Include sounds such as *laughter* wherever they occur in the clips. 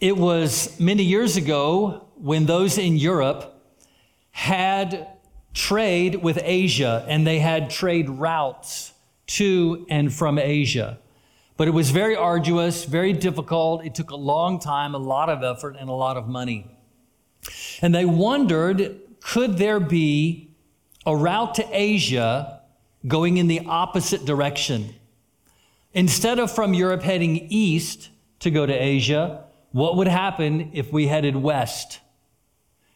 It was many years ago when those in Europe had trade with Asia and they had trade routes to and from Asia. But it was very arduous, very difficult. It took a long time, a lot of effort, and a lot of money. And they wondered could there be a route to Asia going in the opposite direction? Instead of from Europe heading east to go to Asia, what would happen if we headed west?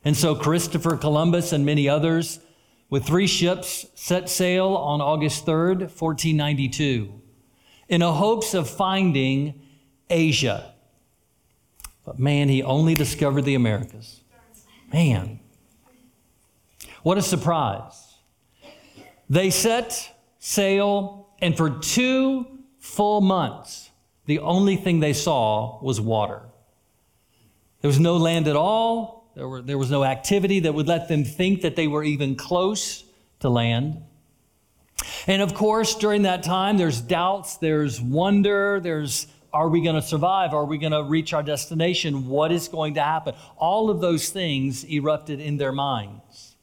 And so Christopher Columbus and many others, with three ships, set sail on August 3rd, 1492, in a hopes of finding Asia. But man, he only discovered the Americas. Man, what a surprise. They set sail, and for two full months, the only thing they saw was water. There was no land at all. There, were, there was no activity that would let them think that they were even close to land. And of course, during that time, there's doubts, there's wonder, there's are we going to survive? Are we going to reach our destination? What is going to happen? All of those things erupted in their minds.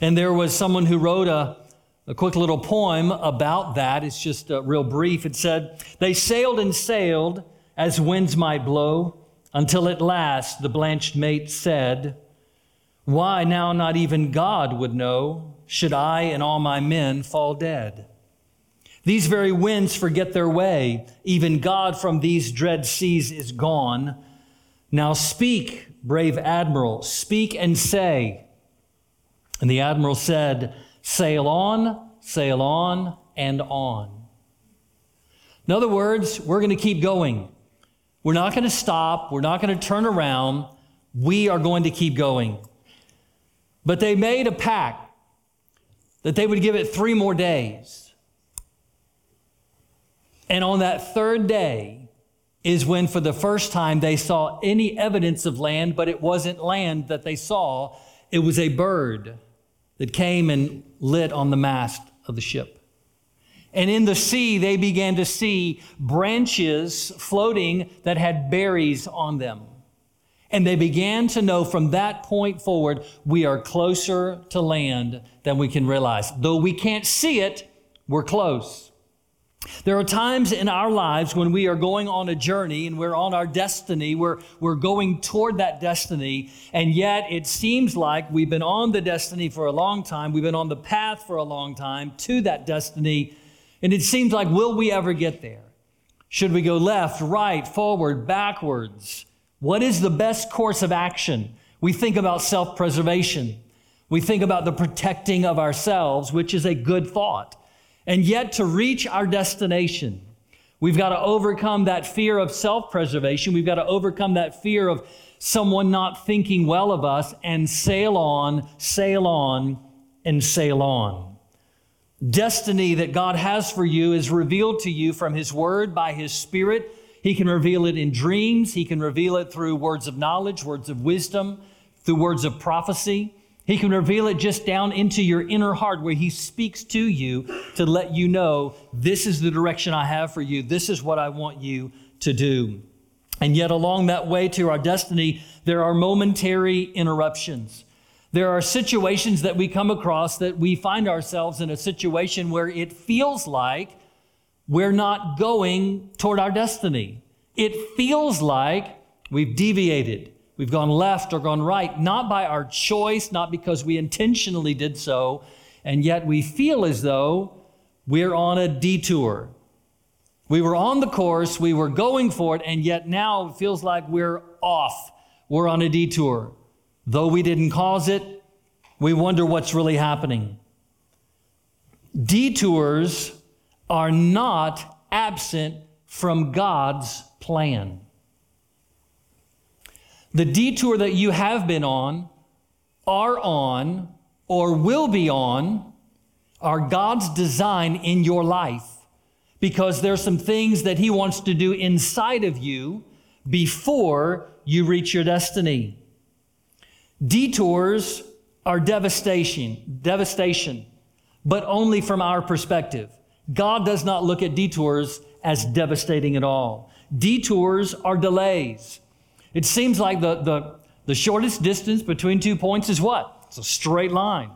And there was someone who wrote a, a quick little poem about that. It's just uh, real brief. It said, They sailed and sailed as winds might blow, until at last the blanched mate said, Why now not even God would know, should I and all my men fall dead? These very winds forget their way. Even God from these dread seas is gone. Now speak, brave admiral, speak and say, and the admiral said, Sail on, sail on, and on. In other words, we're going to keep going. We're not going to stop. We're not going to turn around. We are going to keep going. But they made a pact that they would give it three more days. And on that third day is when, for the first time, they saw any evidence of land, but it wasn't land that they saw, it was a bird that came and lit on the mast of the ship. And in the sea, they began to see branches floating that had berries on them. And they began to know from that point forward, we are closer to land than we can realize. Though we can't see it, we're close. There are times in our lives when we are going on a journey and we're on our destiny, we're, we're going toward that destiny, and yet it seems like we've been on the destiny for a long time, we've been on the path for a long time to that destiny, and it seems like, will we ever get there? Should we go left, right, forward, backwards? What is the best course of action? We think about self preservation. We think about the protecting of ourselves, which is a good thought. And yet, to reach our destination, we've got to overcome that fear of self preservation. We've got to overcome that fear of someone not thinking well of us and sail on, sail on, and sail on. Destiny that God has for you is revealed to you from His Word by His Spirit. He can reveal it in dreams, He can reveal it through words of knowledge, words of wisdom, through words of prophecy. He can reveal it just down into your inner heart where He speaks to you to let you know this is the direction I have for you. This is what I want you to do. And yet, along that way to our destiny, there are momentary interruptions. There are situations that we come across that we find ourselves in a situation where it feels like we're not going toward our destiny. It feels like we've deviated. We've gone left or gone right, not by our choice, not because we intentionally did so, and yet we feel as though we're on a detour. We were on the course, we were going for it, and yet now it feels like we're off. We're on a detour. Though we didn't cause it, we wonder what's really happening. Detours are not absent from God's plan. The detour that you have been on, are on, or will be on are God's design in your life because there's some things that He wants to do inside of you before you reach your destiny. Detours are devastation, devastation, but only from our perspective. God does not look at detours as devastating at all. Detours are delays. It seems like the, the, the shortest distance between two points is what? It's a straight line.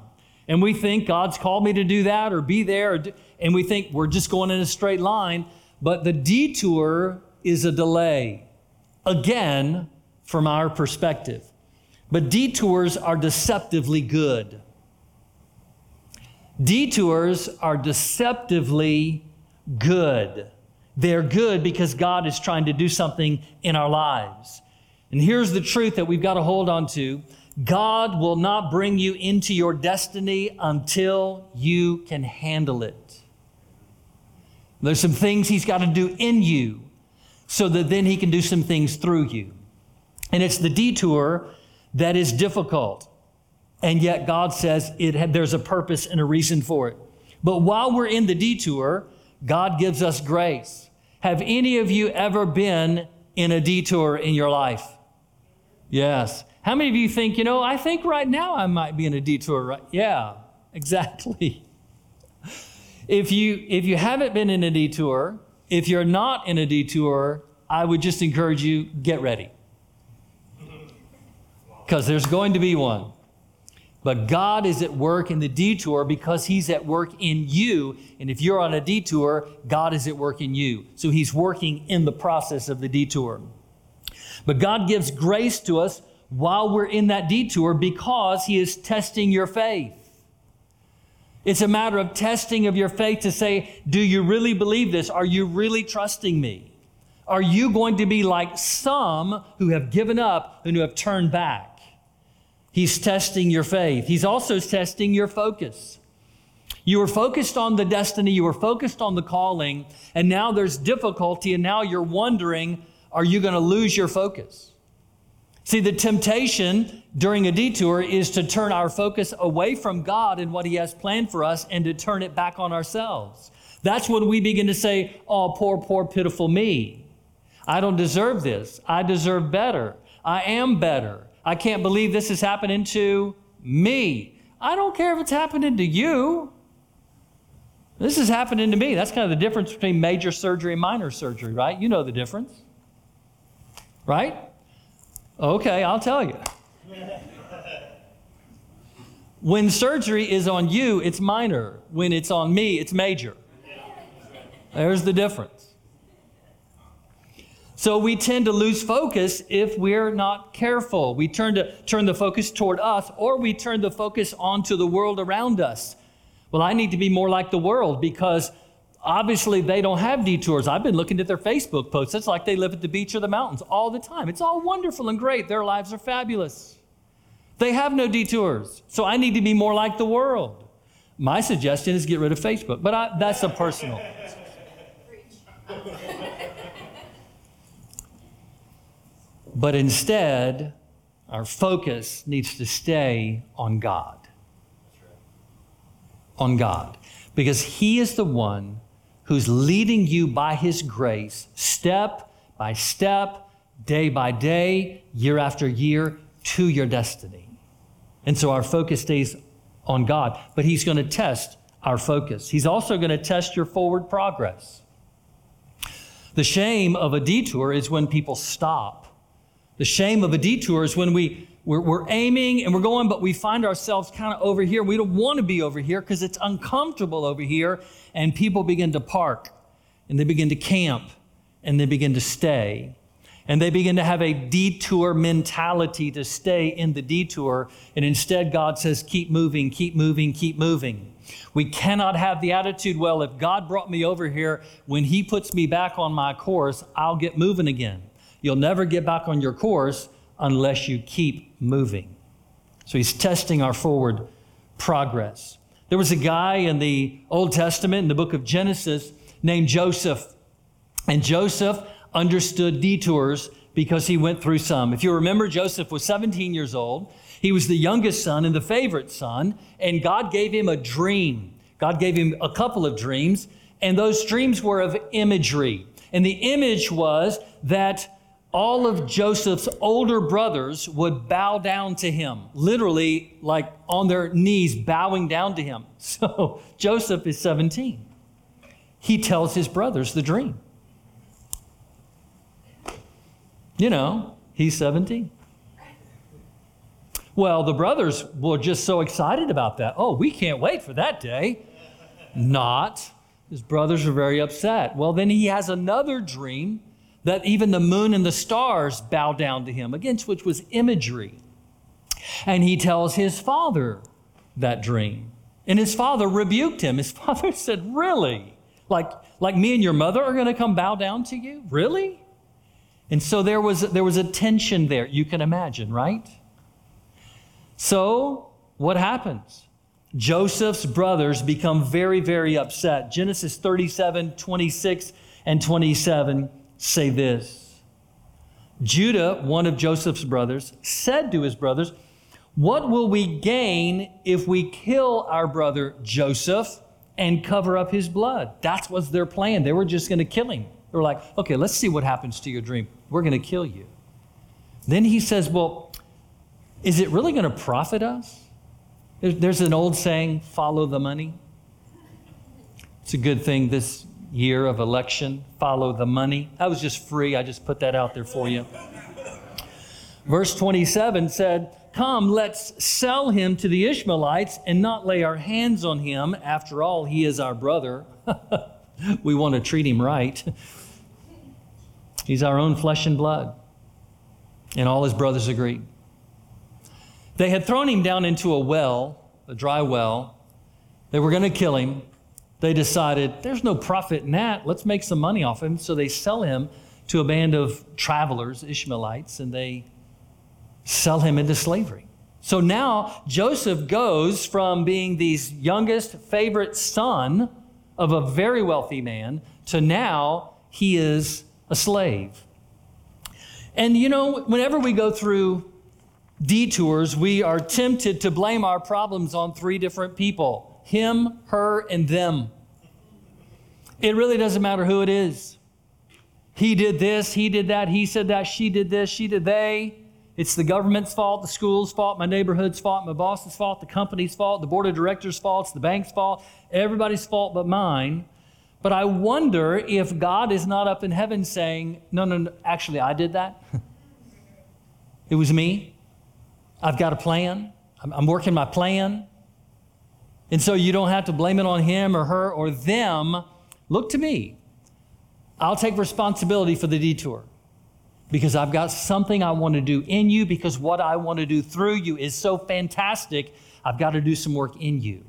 And we think God's called me to do that or be there, or do, and we think we're just going in a straight line. But the detour is a delay, again, from our perspective. But detours are deceptively good. Detours are deceptively good. They're good because God is trying to do something in our lives. And here's the truth that we've got to hold on to God will not bring you into your destiny until you can handle it. There's some things He's got to do in you so that then He can do some things through you. And it's the detour that is difficult. And yet God says it, there's a purpose and a reason for it. But while we're in the detour, God gives us grace. Have any of you ever been in a detour in your life? Yes. How many of you think, you know, I think right now I might be in a detour, right? Yeah, *laughs* exactly. If you if you haven't been in a detour, if you're not in a detour, I would just encourage you get ready. Cuz there's going to be one. But God is at work in the detour because He's at work in you. And if you're on a detour, God is at work in you. So He's working in the process of the detour. But God gives grace to us while we're in that detour because He is testing your faith. It's a matter of testing of your faith to say, do you really believe this? Are you really trusting me? Are you going to be like some who have given up and who have turned back? He's testing your faith. He's also testing your focus. You were focused on the destiny, you were focused on the calling, and now there's difficulty, and now you're wondering are you going to lose your focus? See, the temptation during a detour is to turn our focus away from God and what He has planned for us and to turn it back on ourselves. That's when we begin to say, Oh, poor, poor, pitiful me. I don't deserve this. I deserve better. I am better. I can't believe this is happening to me. I don't care if it's happening to you. This is happening to me. That's kind of the difference between major surgery and minor surgery, right? You know the difference. Right? Okay, I'll tell you. When surgery is on you, it's minor. When it's on me, it's major. There's the difference. So we tend to lose focus if we're not careful. We turn to turn the focus toward us or we turn the focus onto the world around us. Well, I need to be more like the world because obviously they don't have detours. I've been looking at their Facebook posts. It's like they live at the beach or the mountains all the time. It's all wonderful and great. Their lives are fabulous. They have no detours. So I need to be more like the world. My suggestion is get rid of Facebook, but I, that's a personal. *laughs* But instead, our focus needs to stay on God. On God. Because He is the one who's leading you by His grace, step by step, day by day, year after year, to your destiny. And so our focus stays on God. But He's going to test our focus. He's also going to test your forward progress. The shame of a detour is when people stop the shame of a detour is when we, we're, we're aiming and we're going, but we find ourselves kind of over here. We don't want to be over here because it's uncomfortable over here. And people begin to park and they begin to camp and they begin to stay. And they begin to have a detour mentality to stay in the detour. And instead, God says, keep moving, keep moving, keep moving. We cannot have the attitude, well, if God brought me over here, when He puts me back on my course, I'll get moving again. You'll never get back on your course unless you keep moving. So he's testing our forward progress. There was a guy in the Old Testament, in the book of Genesis, named Joseph. And Joseph understood detours because he went through some. If you remember, Joseph was 17 years old. He was the youngest son and the favorite son, and God gave him a dream. God gave him a couple of dreams, and those dreams were of imagery. And the image was that all of Joseph's older brothers would bow down to him, literally, like on their knees, bowing down to him. *laughs* So Joseph is 17. He tells his brothers the dream. You know, He's 17. Well, the brothers were just so excited about that. Oh, we can't wait for that day. Not. His brothers are very upset. Well, then he has another dream that even the moon and the stars bow down to him, against which was imagery. And he tells his father that dream. And his father rebuked him. His *laughs* father said, Really? Like, like me and your mother are going to come bow down to you? Really? And so there was, there was a tension there, you can imagine, right? So, what happens? Joseph's brothers become very, very upset. Genesis 37, 26, and 27 say this Judah, one of Joseph's brothers, said to his brothers, What will we gain if we kill our brother Joseph and cover up his blood? That was their plan. They were just going to kill him. They were like, Okay, let's see what happens to your dream. We're going to kill you. Then he says, Well, is it really going to profit us? There's an old saying, follow the money. It's a good thing this year of election, follow the money. That was just free. I just put that out there for you. Verse 27 said, Come, let's sell him to the Ishmaelites and not lay our hands on him. After all, he is our brother. *laughs* we want to treat him right. He's our own flesh and blood. And all his brothers agreed. They had thrown him down into a well, a dry well. They were going to kill him. They decided, there's no profit in that. Let's make some money off him. So they sell him to a band of travelers, Ishmaelites, and they sell him into slavery. So now Joseph goes from being the youngest favorite son of a very wealthy man to now he is a slave. And you know, whenever we go through detours, we are tempted to blame our problems on three different people him, her, and them. It really doesn't matter who it is. He did this, he did that, he said that, she did this, she did they. It's the government's fault, the school's fault, my neighborhood's fault, my boss's fault, the company's fault, the board of directors' fault, the bank's fault, everybody's fault but mine. But I wonder if God is not up in heaven saying, No, no, no, actually, I did that. *laughs* it was me. I've got a plan. I'm, working my plan. And so you don't have to blame it on him or her or them. Look to me. I'll take responsibility for the detour because I've got something I want to do in you because what I want to do through you is so fantastic. I've got to do some work in you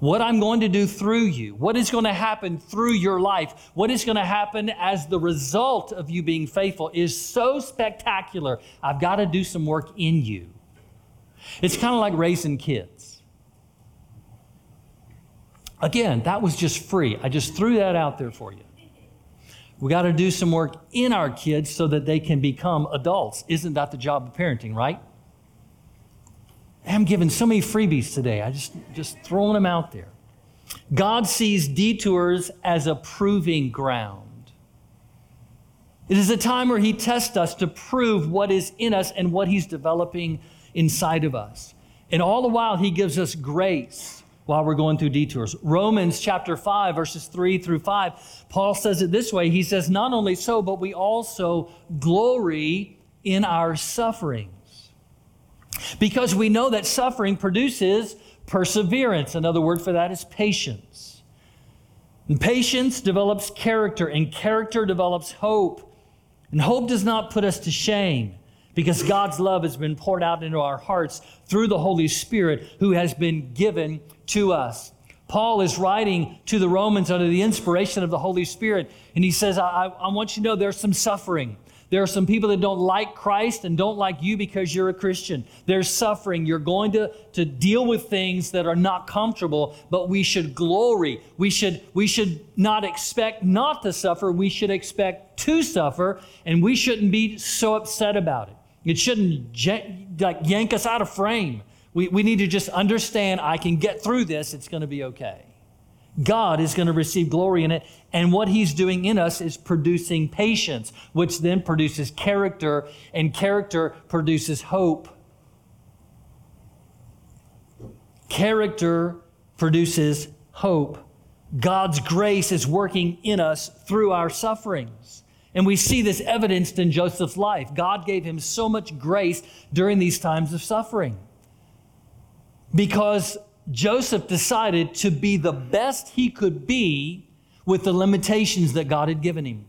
what I'm going to do through you, what is going to happen through your life, what is going to happen as the result of you being faithful is so spectacular. I've got to do some work in you. It's kind of like raising kids. Again, that was just free. I just threw that out there for you. We got to do some work in our kids so that they can become adults. Isn't that the job of parenting, right? I'm giving so many freebies today. I just just throwing them out there. God sees detours as a proving ground. It is a time where He tests us to prove what is in us and what He's developing inside of us. And all the while, He gives us grace while we're going through detours. Romans chapter 5, verses 3 through 5, Paul says it this way He says, Not only so, but we also glory in our sufferings. because we know that suffering produces perseverance. Another word for that is patience. And patience develops character, and character develops hope. And hope does not put us to shame because God's love has been poured out into our hearts through the Holy Spirit who has been given to us. Paul is writing to the Romans under the inspiration of the Holy Spirit, and he says, I, I want you to know there's some suffering. There are some people that don't like Christ and don't like you because you're a Christian. There's suffering. You're going to, to deal with things that are not comfortable, but we should glory. We should, we should not expect not to suffer. We should expect to suffer, and we shouldn't be so upset about it. It shouldn't like yank us out of frame. We, we need to just understand I can get through this. It's going to be okay. God is going to receive glory in it. And what He's doing in us is producing patience, which then produces character, and character produces hope. Character produces hope. God's grace is working in us through our sufferings. And we see this evidenced in Joseph's life. God gave him so much grace during these times of suffering because Joseph decided to be the best he could be with the limitations that God had given him.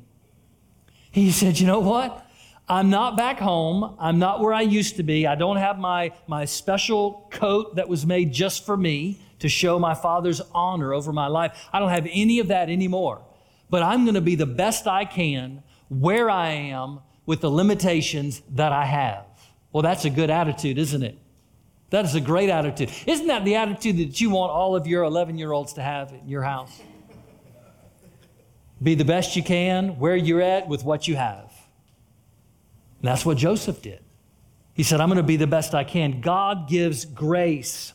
He said, You know what? I'm not back home. I'm not where I used to be. I don't have my, my special coat that was made just for me to show my father's honor over my life. I don't have any of that anymore. But I'm going to be the best I can where I am with the limitations that I have. Well, that's a good attitude, isn't it? That is a great attitude. Isn't that the attitude that you want all of your 11 year olds to have in your house? Be the best you can where you're at with what you have. And that's what Joseph did. He said, I'm going to be the best I can. God gives grace.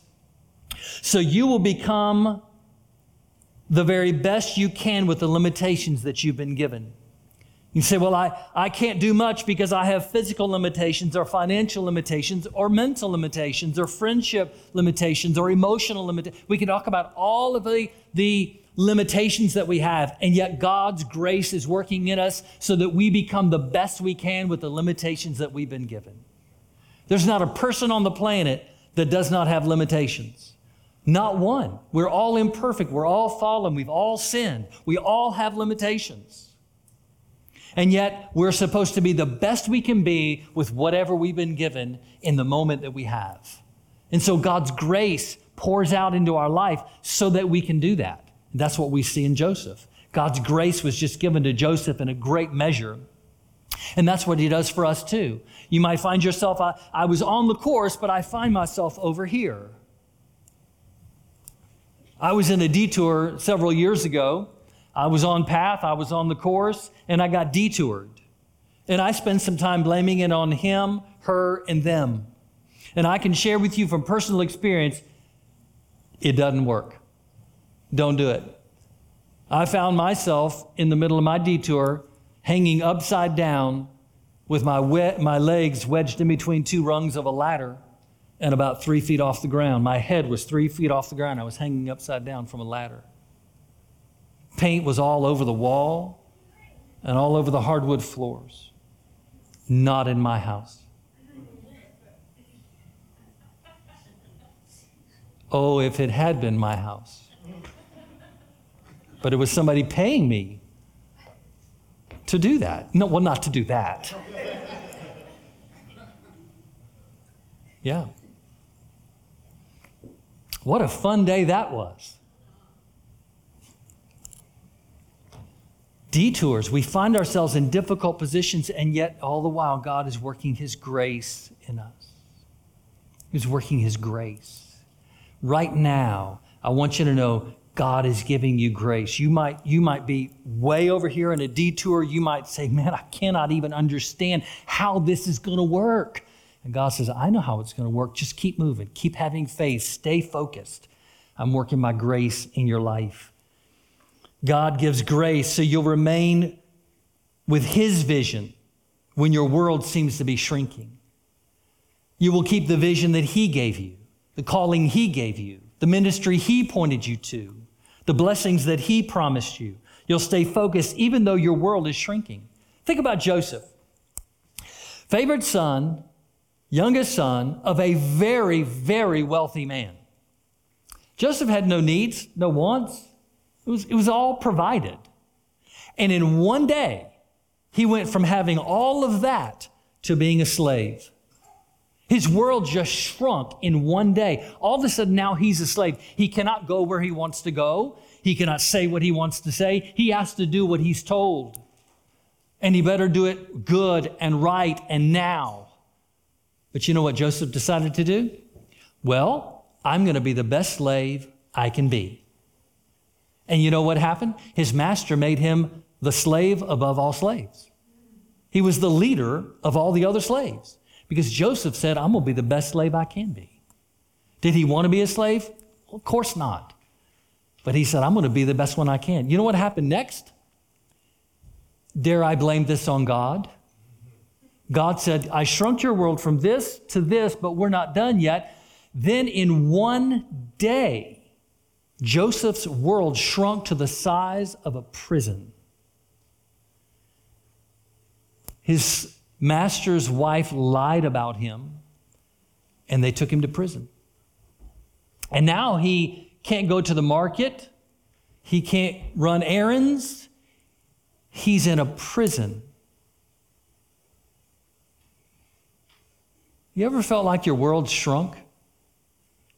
So you will become the very best you can with the limitations that you've been given. You say, Well, I, I can't do much because I have physical limitations or financial limitations or mental limitations or friendship limitations or emotional limitations. We can talk about all of the, the limitations that we have, and yet God's grace is working in us so that we become the best we can with the limitations that we've been given. There's not a person on the planet that does not have limitations. Not one. We're all imperfect. We're all fallen. We've all sinned. We all have limitations. And yet, we're supposed to be the best we can be with whatever we've been given in the moment that we have. And so, God's grace pours out into our life so that we can do that. That's what we see in Joseph. God's grace was just given to Joseph in a great measure. And that's what he does for us too. You might find yourself, I, I was on the course, but I find myself over here. I was in a detour several years ago. I was on path, I was on the course, and I got detoured. And I spent some time blaming it on him, her, and them. And I can share with you from personal experience, it doesn't work. Don't do it. I found myself in the middle of my detour hanging upside down with my, my legs wedged in between two rungs of a ladder and about three feet off the ground. My head was three feet off the ground. I was hanging upside down from a ladder. Paint was all over the wall and all over the hardwood floors. Not in my house. Oh, if it had been my house but it was somebody paying me to do that. No, well, not to do that. Yeah. What a fun day that was. Detours. We find ourselves in difficult positions, and yet all the while, God is working His grace in us. He's working His grace. Right now, I want you to know God is giving you grace. You might, you might be way over here in a detour. You might say, Man, I cannot even understand how this is going to work. And God says, I know how it's going to work. Just keep moving, keep having faith, stay focused. I'm working my grace in your life. God gives grace so you'll remain with His vision when your world seems to be shrinking. You will keep the vision that He gave you, the calling He gave you, the ministry He pointed you to the blessings that He promised you. You'll stay focused even though your world is shrinking. Think about Joseph, favorite son, youngest son of a very, very wealthy man. Joseph had no needs, no wants. It was, it was all provided. And in one day, he went from having all of that to being a slave. His world just shrunk in one day. All of a sudden, now he's a slave. He cannot go where he wants to go. He cannot say what he wants to say. He has to do what he's told. And he better do it good and right and now. But you know what Joseph decided to do? Well, I'm going to be the best slave I can be. And you know what happened? His master made him the slave above all slaves. He was the leader of all the other slaves. Because Joseph said, I'm going to be the best slave I can be. Did he want to be a slave? Well, of course not. But he said, I'm going to be the best one I can. You know what happened next? Dare I blame this on God? God said, I shrunk your world from this to this, but we're not done yet. Then in one day, Joseph's world shrunk to the size of a prison. his master's wife lied about him and they took him to prison. And now he can't go to the market, he can't run errands, he's in a prison. You ever felt like your world shrunk?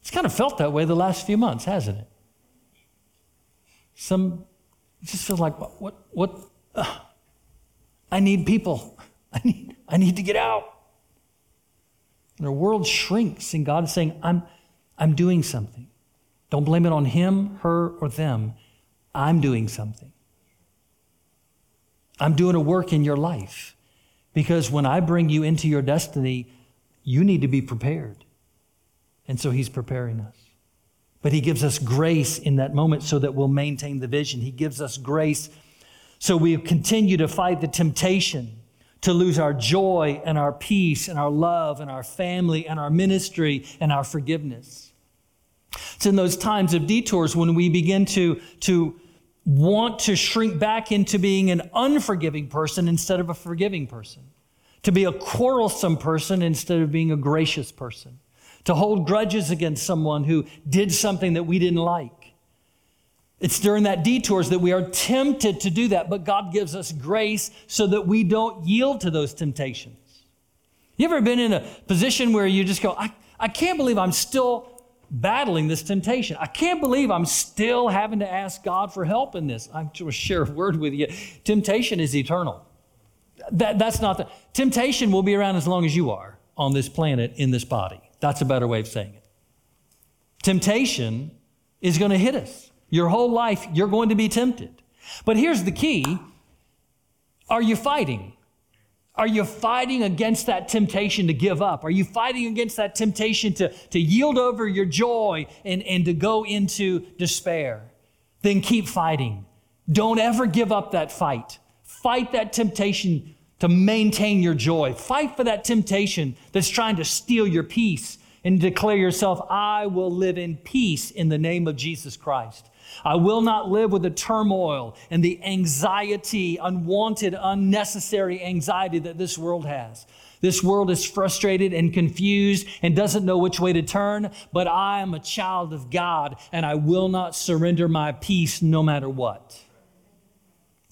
It's kind of felt that way the last few months, hasn't it? Some just feels like what what, what uh, I need people. *laughs* I need I need to get out. And our world shrinks, and God is saying, I'm, I'm doing something. Don't blame it on him, her, or them. I'm doing something. I'm doing a work in your life. Because when I bring you into your destiny, you need to be prepared. And so he's preparing us. But he gives us grace in that moment so that we'll maintain the vision. He gives us grace so we continue to fight the temptation to lose our joy and our peace and our love and our family and our ministry and our forgiveness. It's in those times of detours when we begin to, to want to shrink back into being an unforgiving person instead of a forgiving person, to be a quarrelsome person instead of being a gracious person, to hold grudges against someone who did something that we didn't like it's during that detours that we are tempted to do that, but God gives us grace so that we don't yield to those temptations. You ever been in a position where you just go, I, I can't believe I'm still battling this temptation. I can't believe I'm still having to ask God for help in this. I'm to share a word with you. Temptation is eternal. That, that's not the temptation will be around as long as you are on this planet in this body. That's a better way of saying it. Temptation is going to hit us. Your whole life, you're going to be tempted. But here's the key Are you fighting? Are you fighting against that temptation to give up? Are you fighting against that temptation to, to yield over your joy and, and to go into despair? Then keep fighting. Don't ever give up that fight. Fight that temptation to maintain your joy. Fight for that temptation that's trying to steal your peace and declare yourself, I will live in peace in the name of Jesus Christ. I will not live with the turmoil and the anxiety, unwanted, unnecessary anxiety that this world has. This world is frustrated and confused and doesn't know which way to turn, but I am a child of God and I will not surrender my peace no matter what.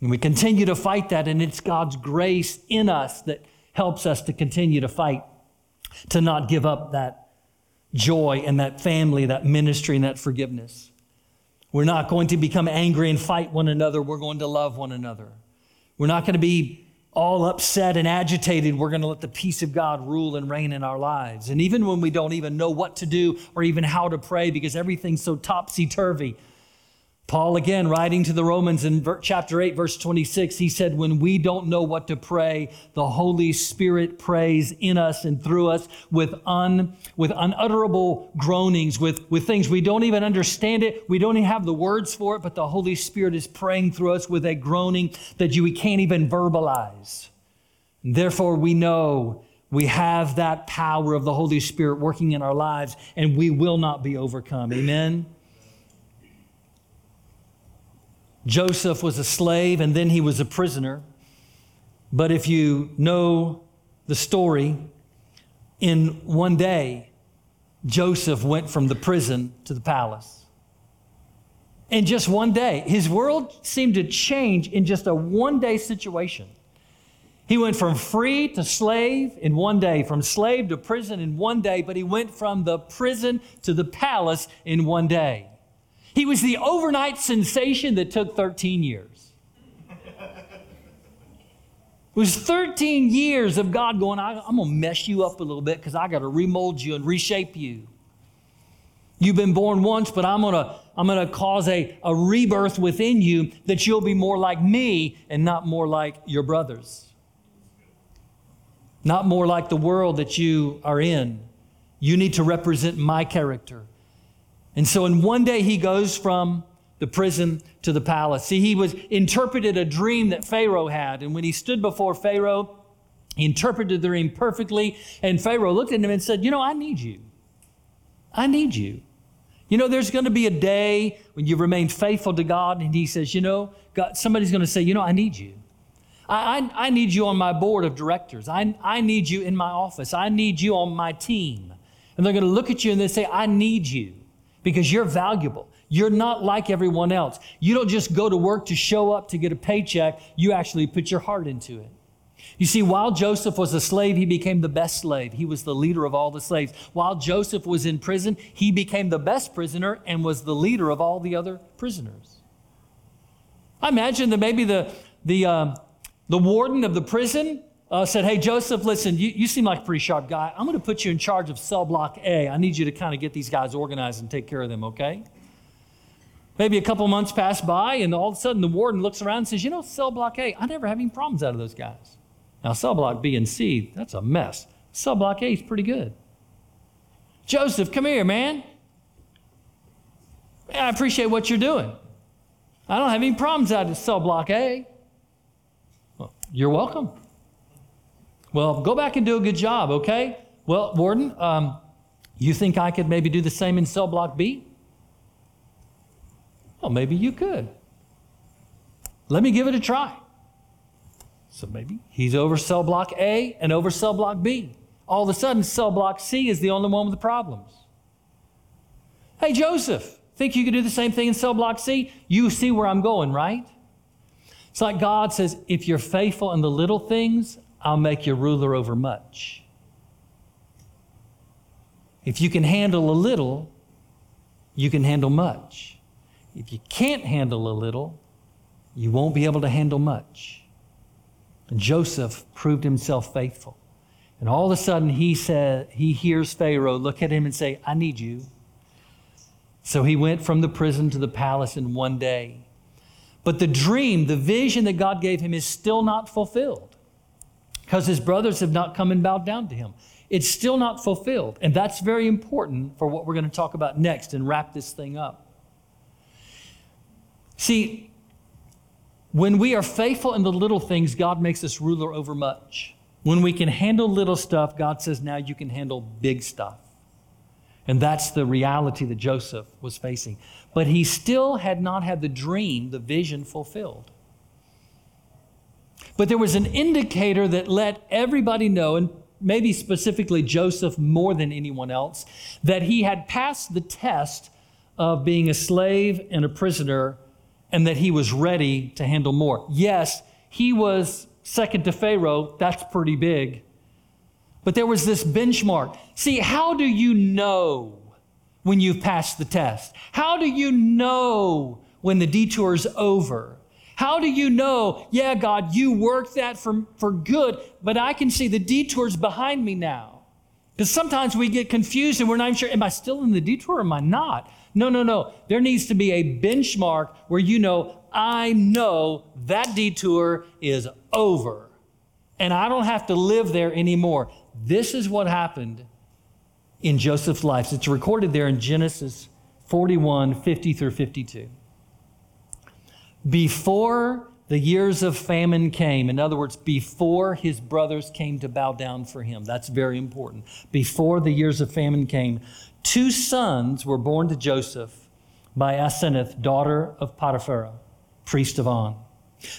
And we continue to fight that, and it's God's grace in us that helps us to continue to fight, to not give up that joy and that family, that ministry, and that forgiveness. We're not going to become angry and fight one another. We're going to love one another. We're not going to be all upset and agitated. We're going to let the peace of God rule and reign in our lives. And even when we don't even know what to do or even how to pray because everything's so topsy turvy, Paul, again, writing to the Romans in chapter 8, verse 26, he said, When we don't know what to pray, the Holy Spirit prays in us and through us with, un, with unutterable groanings, with, with things we don't even understand it. We don't even have the words for it, but the Holy Spirit is praying through us with a groaning that you, we can't even verbalize. Therefore, we know we have that power of the Holy Spirit working in our lives, and we will not be overcome. Amen. Joseph was a slave and then he was a prisoner. But if you know the story, in one day, Joseph went from the prison to the palace. In just one day, his world seemed to change in just a one day situation. He went from free to slave in one day, from slave to prison in one day, but he went from the prison to the palace in one day. He was the overnight sensation that took 13 years. It was 13 years of God going, I'm going to mess you up a little bit because I got to remold you and reshape you. You've been born once, but I'm going to I'm to cause a, a rebirth within you that you'll be more like me and not more like your brothers. Not more like the world that you are in. You need to represent my character. And so in one day he goes from the prison to the palace. See, he was interpreted a dream that Pharaoh had, and when he stood before Pharaoh, he interpreted the dream perfectly, and Pharaoh looked at him and said, "You know, I need you. I need you. You know, there's going to be a day when you remain faithful to God, and he says, "You know, God, somebody's going to say, "You know, I need you. I, I, I need you on my board of directors. I, I need you in my office. I need you on my team. And they're going to look at you and they say, I need you because you're valuable. You're not like everyone else. You don't just go to work to show up to get a paycheck, you actually put your heart into it. You see, while Joseph was a slave, he became the best slave. He was the leader of all the slaves. While Joseph was in prison, he became the best prisoner and was the leader of all the other prisoners. I imagine that maybe the, the, um, the warden of the prison uh, said, Hey, Joseph, listen, you, you seem like a pretty sharp guy. I'm going to put you in charge of cell block A. I need you to kind of get these guys organized and take care of them, okay? Maybe a couple months pass by, and all of a sudden the warden looks around and says, You know, cell block A, I never have any problems out of those guys. Now, cell block B and C, that's a mess. Cell block A is pretty good. Joseph, come here, man. I appreciate what you're doing. I don't have any problems out of cell block A. Well, you're welcome. Well, go back and do a good job, okay? Well, Warden, um, you think I could maybe do the same in cell block B? Well, maybe you could. Let me give it a try. So maybe he's over cell block A and over cell block B. All of a sudden, cell block C is the only one with the problems. Hey, Joseph, think you could do the same thing in cell block C? You see where I'm going, right? It's like God says, if you're faithful in the little things, I'll make you ruler over much. If you can handle a little, you can handle much. If you can't handle a little, you won't be able to handle much. And Joseph proved himself faithful. And all of a sudden he said he hears Pharaoh look at him and say, "I need you." So he went from the prison to the palace in one day. But the dream, the vision that God gave him is still not fulfilled because his brothers have not come and bowed down to him. It's still not fulfilled. And that's very important for what we're going to talk about next and wrap this thing up. See, when we are faithful in the little things, God makes us ruler over much. When we can handle little stuff, God says, now you can handle big stuff. And that's the reality that Joseph was facing. But he still had not had the dream, the vision fulfilled. But there was an indicator that let everybody know, and maybe specifically Joseph more than anyone else, that he had passed the test of being a slave and a prisoner and that he was ready to handle more. Yes, he was second to Pharaoh. That's pretty big. But there was this benchmark. See, how do you know when you've passed the test? How do you know when the detour is over? How do you know, yeah, God, you worked that for, for good, but I can see the detours behind me now? Because sometimes we get confused and we're not even sure, am I still in the detour or am I not? No, no, no. There needs to be a benchmark where you know, I know that detour is over and I don't have to live there anymore. This is what happened in Joseph's life. It's recorded there in Genesis 41 50 through 52 before the years of famine came, in other words, before his brothers came to bow down for him, that's very important. Before the years of famine came, two sons were born to Joseph by Asenath, daughter of Potiphar, priest of On.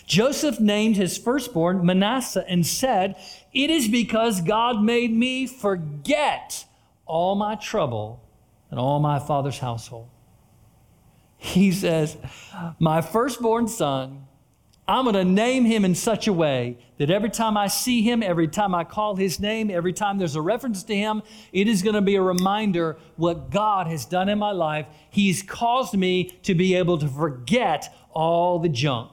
Joseph named his firstborn Manasseh and said, It is because God made me forget all my trouble and all my father's household. He says, My firstborn son, I'm going to name him in such a way that every time I see him, every time I call his name, every time there's a reference to him, it is going to be a reminder what God has done in my life. He's caused me to be able to forget all the junk.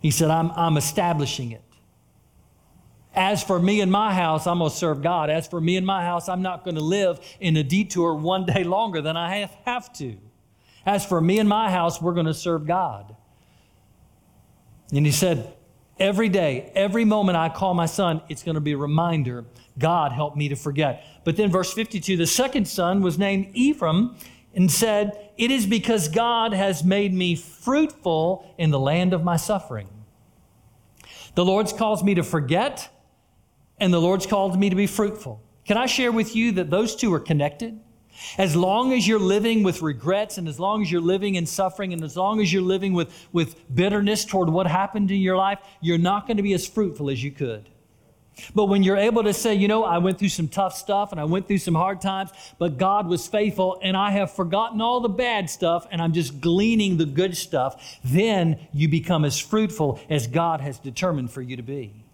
He said, I'm, I'm establishing it. As for me and my house, I'm going to serve God. As for me and my house, I'm not going to live in a detour one day longer than I have, have to. As for me and my house, we're going to serve God. And he said, Every day, every moment I call my son, it's going to be a reminder God help me to forget. But then, verse 52 the second son was named Ephraim and said, It is because God has made me fruitful in the land of my suffering. The Lord's caused me to forget and the Lord's called me to be fruitful. Can I share with you that those two are connected? As long as you're living with regrets and as long as you're living in suffering and as long as you're living with, with bitterness toward what happened in your life, you're not going to be as fruitful as you could. But when you're able to say, you know, I went through some tough stuff and I went through some hard times, but God was faithful and I have forgotten all the bad stuff and I'm just gleaning the good stuff, then you become as fruitful as God has determined for you to be.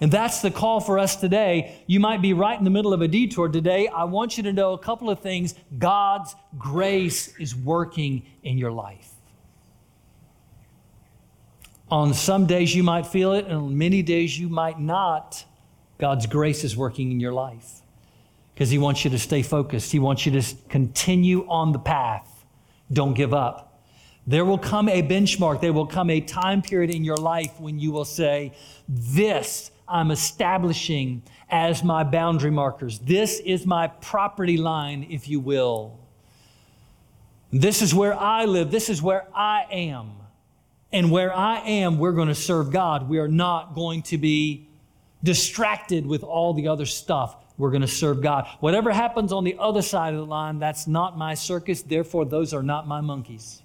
And that's the call for us today. You might be right in the middle of a detour today. I want you to know a couple of things. God's grace is working in your life. On some days you might feel it, and on many days you might not. God's grace is working in your life because He wants you to stay focused. He wants you to continue on the path. Don't give up. There will come a benchmark, there will come a time period in your life when you will say, This I'm establishing as my boundary markers. This is my property line, if you will. This is where I live, this is where I am. And where I am, we're going to serve God. We are not going to be distracted with all the other stuff. We're going to serve God. Whatever happens on the other side of the line, that's not my circus. Therefore, those are not my monkeys.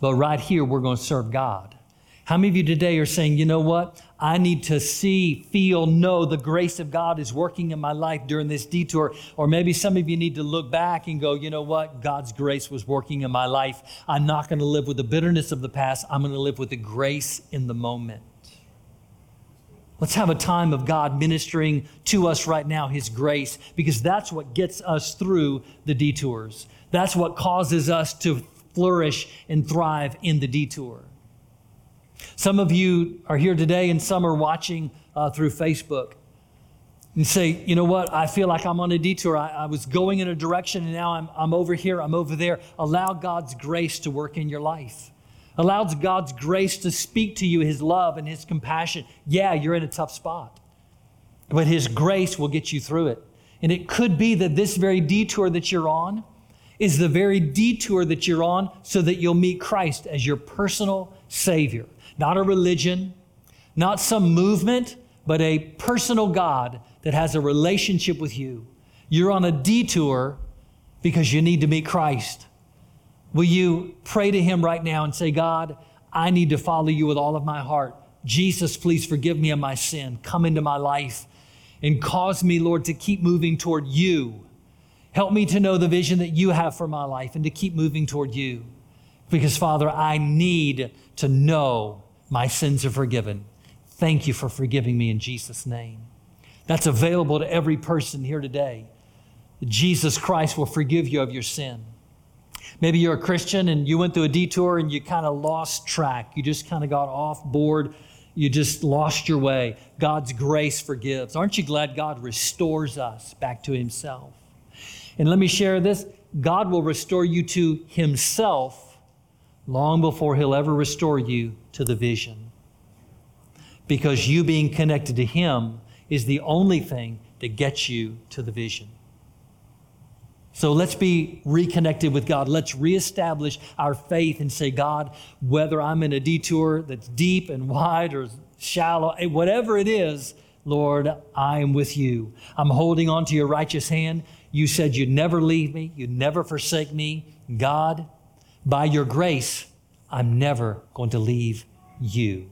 But right here, we're going to serve God. How many of you today are saying, you know what? I need to see, feel, know the grace of God is working in my life during this detour. Or maybe some of you need to look back and go, you know what? God's grace was working in my life. I'm not going to live with the bitterness of the past. I'm going to live with the grace in the moment. Let's have a time of God ministering to us right now, His grace, because that's what gets us through the detours. That's what causes us to flourish and thrive in the detour. Some of you are here today and some are watching uh, through Facebook. And say, you know what? I feel like I'm on a detour. I, I was going in a direction and now I'm, I'm over here, I'm over there. Allow God's grace to work in your life. Allow God's grace to speak to you, His love and His compassion. Yeah, you're in a tough spot, but His grace will get you through it. And it could be that this very detour that you're on is the very detour that you're on so that you'll meet Christ as your personal Savior not a religion, not some movement, but a personal God that has a relationship with you. You're on a detour because you need to meet Christ. Will you pray to Him right now and say, God, I need to follow you with all of my heart. Jesus, please forgive me of my sin. Come into my life and cause me, Lord, to keep moving toward you. Help me to know the vision that you have for my life and to keep moving toward you. Because, Father, I need to know my sins are forgiven. Thank you for forgiving me in Jesus' name. That's available to every person here today. Jesus Christ will forgive you of your sin. Maybe you're a Christian and you went through a detour and you kind of lost track. You just kind of got off board. You just lost your way. God's grace forgives. Aren't you glad God restores us back to Himself? And let me share this God will restore you to Himself long before He'll ever restore you to the vision. Because you being connected to Him is the only thing that gets you to the vision. So let's be reconnected with God. Let's reestablish our faith and say, God, whether I'm in a detour that's deep and wide or shallow, eh, whatever it is, Lord, I am with you. I'm holding on to your righteous hand. You said you'd never leave me, you'd never forsake me. God, by your grace, I'm never going to leave you.